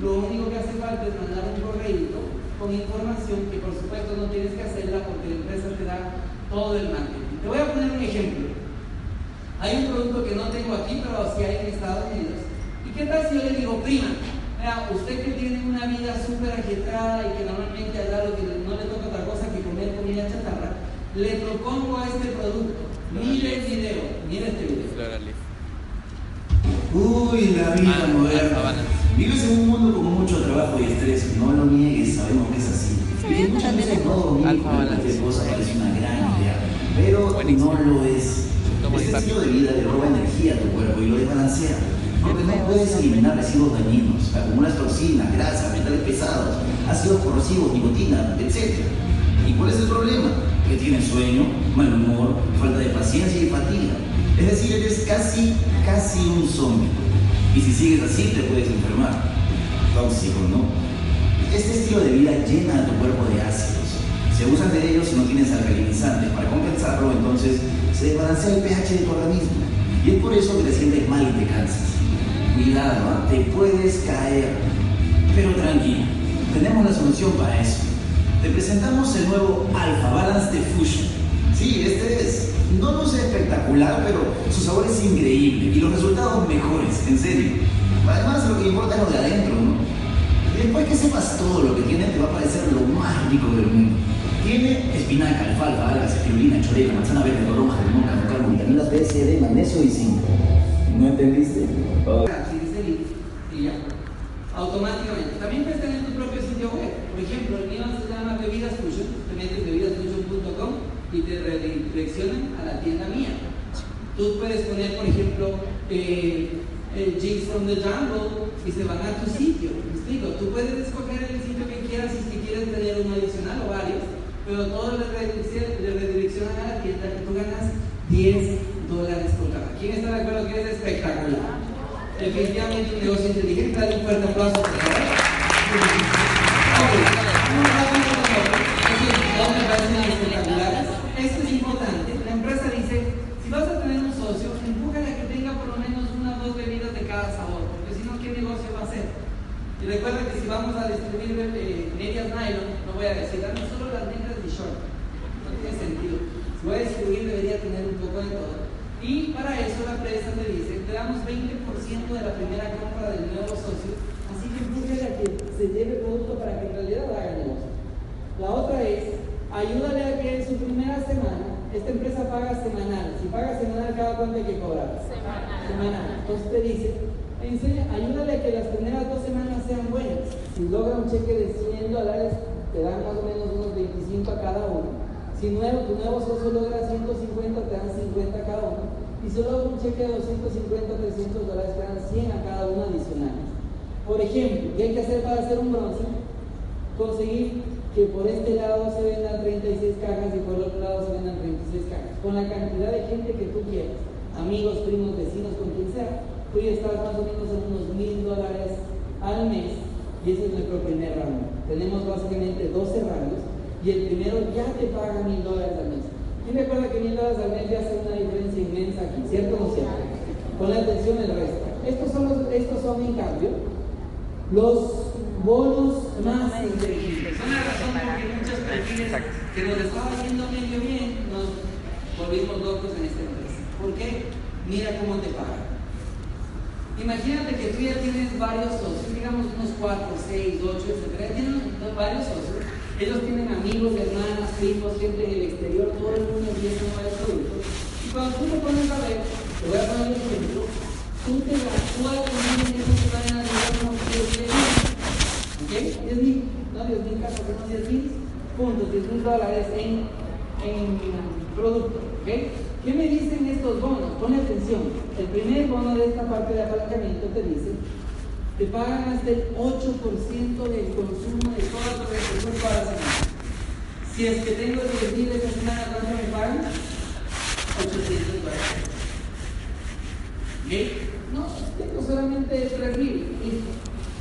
lo único que hace falta es mandar un correo con información que por supuesto no tienes que hacerla porque la empresa te da todo el marketing. Te voy a poner un ejemplo. Hay un producto que no tengo aquí, pero sí hay en Estados Unidos. ¿Y qué tal si yo le digo, prima, vea, usted que tiene una vida súper agitada y que normalmente a lo que no le toca otra cosa que comer comida chatarra, le propongo este producto. Mire el video, mire este video. Uy, la vida moderna. Vives en un mundo con mucho trabajo y estrés, no lo niegues, sabemos que es así. Y muchas veces no dormir por cualquier cosa parece una gran idea, pero no lo es. Este estilo de vida le roba energía a tu cuerpo y lo desbalancea. Porque no puedes eliminar residuos dañinos, acumulas toxinas, grasas, metales pesados, ácidos corrosivos, nicotina, etc. ¿Y cuál es el problema? Que tienes sueño, mal humor, falta de paciencia y fatiga. Es decir, eres casi, casi un zombie. Y si sigues así, te puedes enfermar. Tóxico, ¿no? Este estilo de vida llena a tu cuerpo de ácidos. Se usan de ellos si no tienes alcalinizantes. Para compensarlo, entonces, se desbalancea el pH de tu organismo. Y es por eso que te sientes mal y te cansas. Cuidado, ¿ah? te puedes caer. Pero tranquilo, tenemos la solución para eso. Te presentamos el nuevo Alpha Balance de Fusion. Sí, este es no luce espectacular, pero su sabor es increíble y los resultados mejores, en serio. Además, lo que importa es lo de adentro, ¿no? Después que sepas todo lo que tiene, te va a parecer lo más rico del mundo. Tiene espinaca, alfalfa, algas, espirulina, chorela, manzana verde, toronja, limón, camocarmo, vitaminas B, C, D, magnesio y zinc. ¿No entendiste? Oh. y ya. Automáticamente. También puedes tener tu propio sitio web. El mío se llama Bebidas Fusion. Te metes bebidasfusion.com y te redireccionan a la tienda mía. Tú puedes poner, por ejemplo, eh, el Jeans from the Jungle y se van a tu sitio. ¿Me explico? Tú puedes escoger el sitio que quieras si quieres tener uno adicional o varios, pero todo le redireccionan a la tienda que tú ganas 10 dólares por cada. ¿Quién está de acuerdo que es espectacular? Definitivamente un negocio inteligente. Dale un fuerte aplauso. Y recuerda que si vamos a distribuir eh, medias nylon, no voy a decir, dame solo las negras de short. No tiene sentido. Si voy a distribuir, debería tener un poco de todo. Y para eso la empresa te dice, te damos 20% de la primera compra del nuevo socio, así que empújale a que se lleve producto para que en realidad haga negocio. La otra es ayúdale a que en su primera semana, esta empresa paga semanal. Si paga semanal, ¿cada cuánto hay que cobrar? Semanal. Semanal. Entonces te dice, enseña, ayúdale a que las primeras dos semanas sean buenas. Si logra un cheque de 100 dólares, te dan más o menos unos 25 a cada uno. Si nuevo, tu nuevo socio logra 150, te dan 50 a cada uno. Y si logra un cheque de 250, 300 dólares, te dan 100 a cada uno adicionales. Por ejemplo, ¿qué hay que hacer para hacer un bronce? Conseguir que por este lado se vendan 36 cajas y por el otro lado se vendan 36 cajas, con la cantidad de gente que tú quieras, amigos, primos, vecinos, con quien sea, tú ya estás más o menos en unos mil dólares al mes y ese es nuestro primer rango. Tenemos básicamente 12 rangos y el primero ya te paga mil dólares al mes. ¿Quién recuerda que mil dólares al mes ya hace una diferencia inmensa aquí? ¿Cierto o no cierto? Con la atención el resto. Estos son, los, estos son en cambio los bonos más inteligentes. Son la razón por que muchos perfiles que nos estaba yendo medio bien, nos volvimos locos en esta empresa. ¿Por qué? Mira cómo te pagan. Imagínate que tú ya tienes varios socios, digamos unos 4, 6, 8, etc. Tienen varios socios. Ellos tienen amigos, hermanas, primos, gente en el exterior, todo el mundo empieza a mover productos. Y cuando tú te pones a ver, te voy a poner un ejemplo, tú te gastas también en eso que van a llegar unos 10 mil. ¿Ok? 10 mil, no 10 mil casos, no 10 mil puntos, 10 mil dólares en, en producto. ¿Ok? ¿Qué me dicen estos bonos? Pon atención. El primer bono de esta parte de apalancamiento te dice, te pagan hasta el 8% del consumo de toda tu recursos para la semana. Si es que tengo 10 mil esta semana, ¿cuánto me pagan? 800 dólares. ¿Ok? No, tengo solamente 3 mil.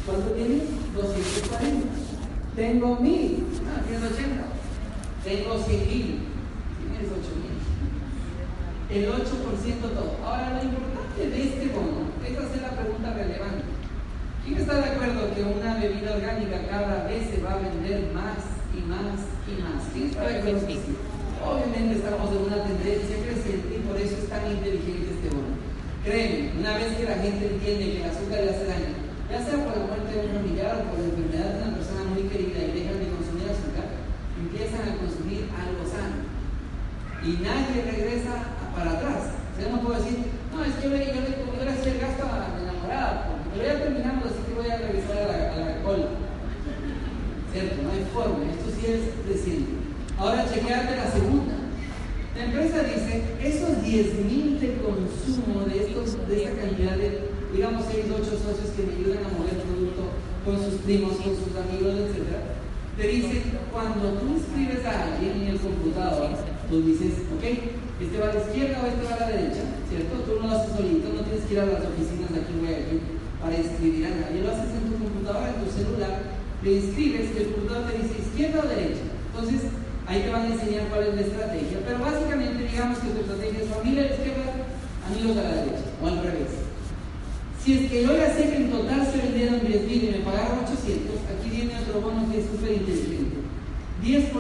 ¿Cuánto tienes? 240. Tengo 1000. Ah, tienes 80. Tengo 100 mil. Tienes 8 mil el 8% todo. De este bono, esta es la pregunta relevante. ¿Quién está de acuerdo que una bebida orgánica cada vez se va a vender más y más y más? ¿Quién está de acuerdo? Obviamente estamos en una tendencia creciente y por eso es tan inteligente este bono. Créeme, una vez que la gente entiende que el azúcar le hace daño, ya sea por la muerte de un familiar o por la enfermedad de una persona muy querida y dejan de consumir azúcar, empiezan a consumir algo sano. Y nadie regresa para atrás. O sea, no puedo decir, no, es que yo, yo, yo, le hacía gasto a mi enamorada, pero ya terminamos, así que voy a revisar a la, a la cola. ¿Cierto? No hay forma, esto sí es reciente. Ahora chequeate la segunda. La empresa dice, esos 10.000 de consumo de, estos, de esta cantidad de, digamos, 6, 8 socios que me ayudan a mover producto con sus primos, con sus amigos, etc., te dicen, cuando tú inscribes a alguien en el computador, tú dices, ok, este va a la izquierda o este va a la derecha, ¿cierto? Tú no lo haces solito, no tienes que ir a las oficinas de aquí en Guayaquil para inscribir a nadie, lo haces en tu computadora, en tu celular, te inscribes y el computador te dice izquierda o derecha. Entonces, ahí te van a enseñar cuál es la estrategia, pero básicamente digamos que tu estrategia es familia a la izquierda, amigos a la derecha, o al revés. Si es que yo ya sé que en total se vendieron 10 mil y me pagaron 800, aquí viene otro bono que es súper inteligente. 10%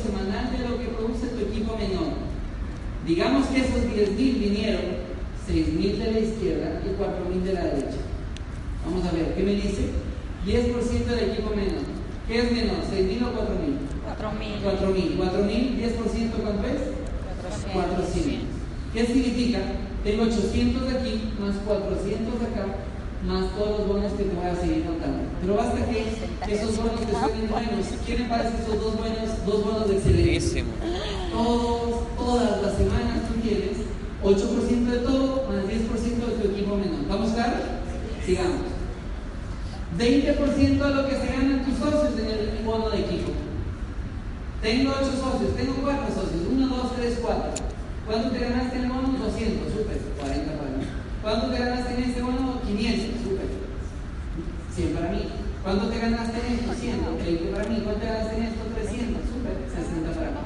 semanal de lo que produce tu equipo menor. Digamos que esos 10.000 vinieron, 6.000 de la izquierda y 4.000 de la derecha. Vamos a ver, ¿qué me dice? 10% del equipo menos. ¿Qué es menos? ¿6.000 o 4.000? 4.000. 4.000. 4.000, 10% cuánto es? 400. ¿Qué significa? Tengo 800 de aquí, más 400 de acá, más todos los bonos que te voy a seguir contando. Pero basta que esos bonos te suenen buenos. ¿Quién parece esos dos buenos, dos bonos excelentes? Todos, todas las semanas tú tienes 8% de todo más 10% de tu equipo menor. ¿Vamos claro? Sigamos. 20% de lo que se ganan tus socios en el bono de equipo. Tengo 8 socios, tengo 4 socios, 1, 2, 3, 4. ¿Cuánto te ganaste en el bono? 200, súper, 40 para mí. ¿Cuánto te ganaste en ese bono? 500, súper. 100 para mí. ¿Cuánto te ganaste en esto? 100, 20 para mí. ¿Cuánto te ganaste en esto? 300, súper, 60 para mí.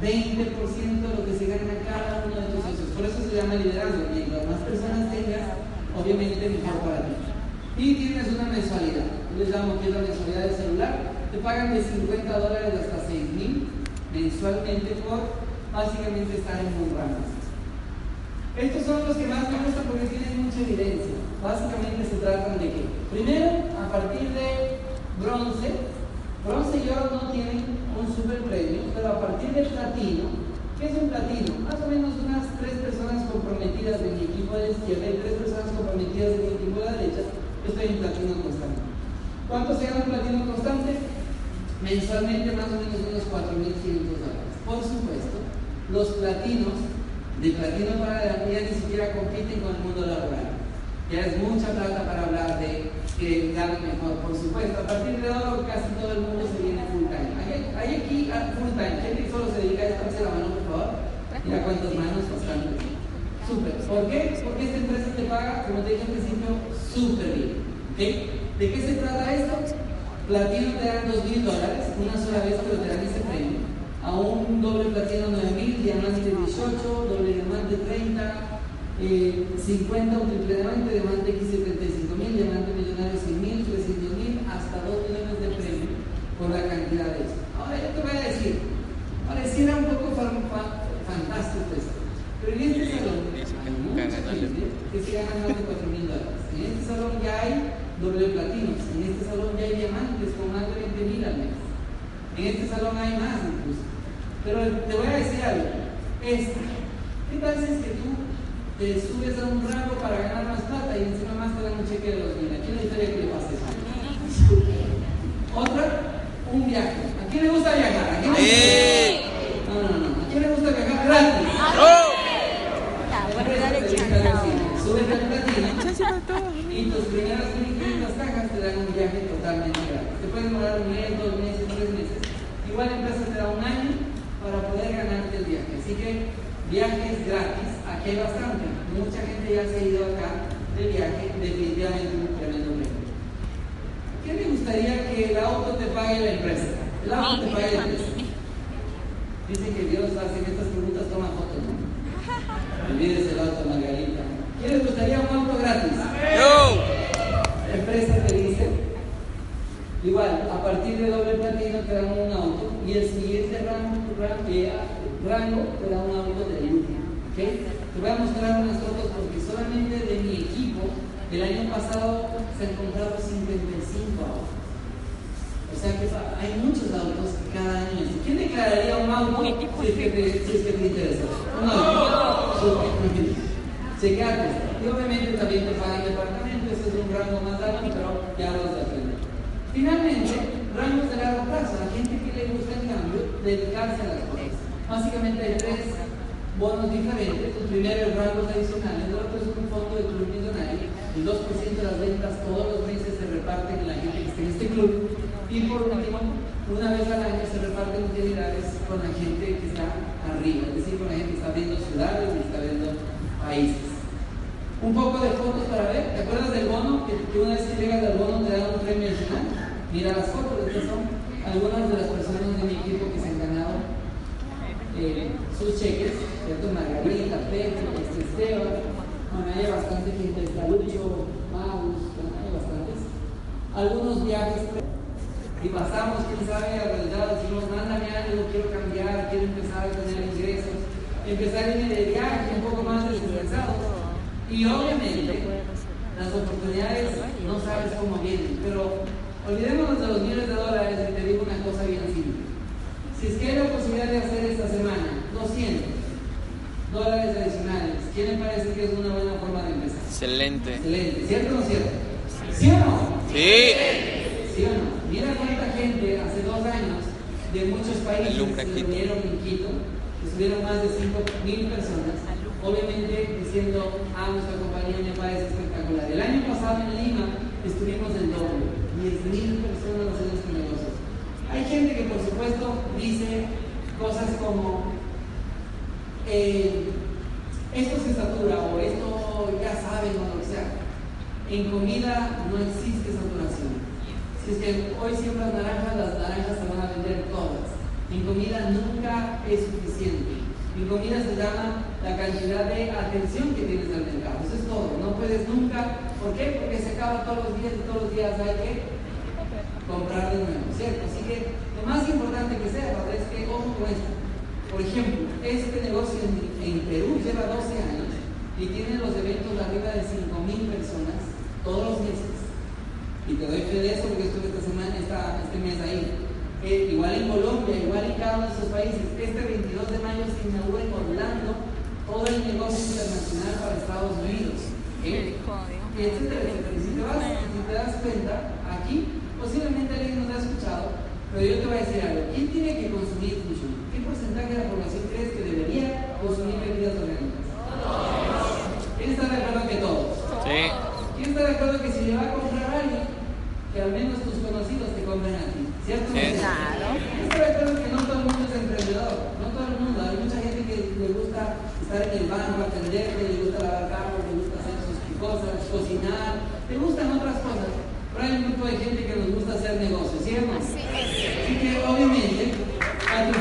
20% de lo que se gana cada uno de tus socios. Por eso se llama liderazgo. Mientras más personas tengas, obviamente mejor para ti. Y tienes una mensualidad. Yo les llamo que es la mensualidad del celular. Te pagan de 50 dólares hasta 6 mil mensualmente por básicamente estar en un rango. Estos son los que más me gustan porque tienen mucha evidencia. Básicamente se tratan de que, primero, a partir de bronce, bronce y oro no tienen un super premio, pero a partir de platino, ¿qué es un platino? Más o menos unas tres personas comprometidas en mi equipo de izquierda y tres personas comprometidas en mi equipo de derecha, estoy en platino constante. ¿Cuánto se gana un platino constante? Mensualmente más o menos unos 4.500 dólares. Por supuesto, los platinos de platino para adelante ya ni siquiera compiten con el mundo laboral. Ya es mucha plata para hablar de que ganen mejor, por supuesto. A partir de oro casi todo el mundo se viene full time. Hay, aquí a full time. ¿Quién solo se dedica a esto? La mano, por favor. Mira cuántas manos, bastante. Súper. ¿Por qué? Porque esta empresa te paga, como te dije al principio, súper bien. ¿De qué se trata esto? Platino te dan 2 mil dólares, una sola vez, pero te dan ese premio a un doble platino 9000, diamante 18, doble diamante 30, eh, 50 un triple diamante, diamante X75 diamante millonario 100 mil, 300 mil, hasta 2 millones de premios por la cantidad de eso. Ahora yo te voy a decir, pareciera un poco fantástico esto, pero en este salón hay mucha gente que se gana más de 4 mil dólares. En este salón ya hay doble platinos, en este salón ya hay diamantes con más de 20 mil al mes. En este salón hay más incluso. Pero te voy a decir algo, esta, ¿qué pasa que tú te subes a un rango para ganar más plata y encima más te dan un cheque de los mil. ¿A quién le gustaría que le pase eso? Otra, un viaje. ¿A quién le gusta viajar? ¿A quién le gusta No, no, no. ¿A quién le gusta viajar gratis? Subes al platino y tus primeras 1500 cajas te dan un viaje totalmente gratis. Te pueden demorar un mes, dos meses, tres meses. Igual empresa te da un año para poder ganarte el viaje. Así que viajes gratis hay bastante. Mucha gente ya se ha ido acá de viaje, definitivamente un tremendo premio. ¿Qué me gustaría que el auto te pague la empresa? El auto te pague la empresa. Dicen que Dios hace que estas preguntas toma fotos, ¿no? Olvídese el auto, Margarita. ¿Quién les gustaría un auto gratis? ¡Yo! La empresa te dice, igual, a partir de doble platino te dan un auto y el siguiente rango, rango, eh, rango te da un auto de lujo. ¿okay? Te voy a mostrar unas fotos porque solamente de mi equipo el año pasado se comprado 55 autos. O sea que hay muchos autos cada año. ¿Quién declararía un auto si es que te, si es que te interesa? Un auto. Chequeate. Y obviamente también te pagan el departamento, ese es un rango más alto, pero ya lo vas a aprender. Finalmente, rangos de largo plazo, la gente que le gusta el cambio, dedicarse a las cosas. Básicamente hay tres bonos diferentes. El primero es rangos adicionales, el otro es un fondo de club millonario. El 2% de las ventas todos los meses se reparten en la gente que está en este club. Y por último, una vez al año se reparten utilidades con la gente que está arriba, es decir, con la gente que está viendo ciudades y está viendo países. Un poco de fotos para ver. ¿Te acuerdas del bono? Que, una vez que llegas al bono te dan un premio adicional. Mira las fotos, estas son algunas de las personas de mi equipo que se han ganado eh, sus cheques. ¿cierto? Margarita, Pedro, este Hay bastante gente, Lucho, Magus, hay bastantes. Algunos viajes y pasamos, quién sabe, a realidad decimos, mándame algo, quiero cambiar, quiero empezar a tener ingresos, empezar a irme de viaje un poco más desestresado. Y obviamente, las oportunidades no sabes cómo vienen, pero olvidémonos de los millones de dólares y te digo una cosa bien simple. Si es que hay la posibilidad de hacer esta semana 200, dólares ¿Quién le parece que es una buena forma de empezar? Excelente. Excelente. ¿Cierto o no cierto? ¿Sí o no? Sí. ¿Sí o no? Mira cuánta gente hace dos años de muchos países se reunieron en Quito, estuvieron más de 5.000 personas, obviamente diciendo, ah, nuestra compañía me parece espectacular. El año pasado en Lima estuvimos el doble, 10.000 personas haciendo este negocio. Hay gente que por supuesto dice cosas como, eh, esto se satura o esto ya saben o lo que sea. En comida no existe saturación. Si es que hoy siembras naranjas, las naranjas se van a vender todas. En comida nunca es suficiente. En comida se llama la cantidad de atención que tienes al mercado. Eso es todo. No puedes nunca. ¿Por qué? Porque se acaba todos los días y todos los días hay que comprar de nuevo, ¿cierto? Así que lo más importante que sea es que, ojo con esto, por ejemplo, este negocio en, Perú lleva 12 años y tiene los eventos arriba de 5.000 personas todos los meses. Y te doy fe de eso porque estuve esta semana, esta, este mes ahí. Eh, igual en Colombia, igual en cada uno de esos países. Este 22 de mayo se inaugura en Orlando todo el negocio internacional para Estados Unidos. ¿eh? Y etcétera, etcétera. Si te, vas, si te das cuenta, aquí posiblemente alguien nos ha escuchado, pero yo te voy a decir algo. ¿Quién tiene que consumir mucho? ¿Qué porcentaje de la población crees que debería consumir bebidas orgánicas? ¿Quién está de acuerdo que todos? Sí. ¿Quién está de acuerdo que si le va a comprar a alguien, que al menos tus conocidos te compren a ti? ¿Cierto? Sí. Claro. ¿Quién está de acuerdo que no todo el mundo es emprendedor? No todo el mundo. Hay mucha gente que le gusta estar en el banco, atender, que le gusta lavar carros, le gusta hacer sus cosas, cocinar, le gustan otras cosas. Pero hay un grupo de gente que nos gusta hacer negocios, ¿cierto? Así es. Así que obviamente hay un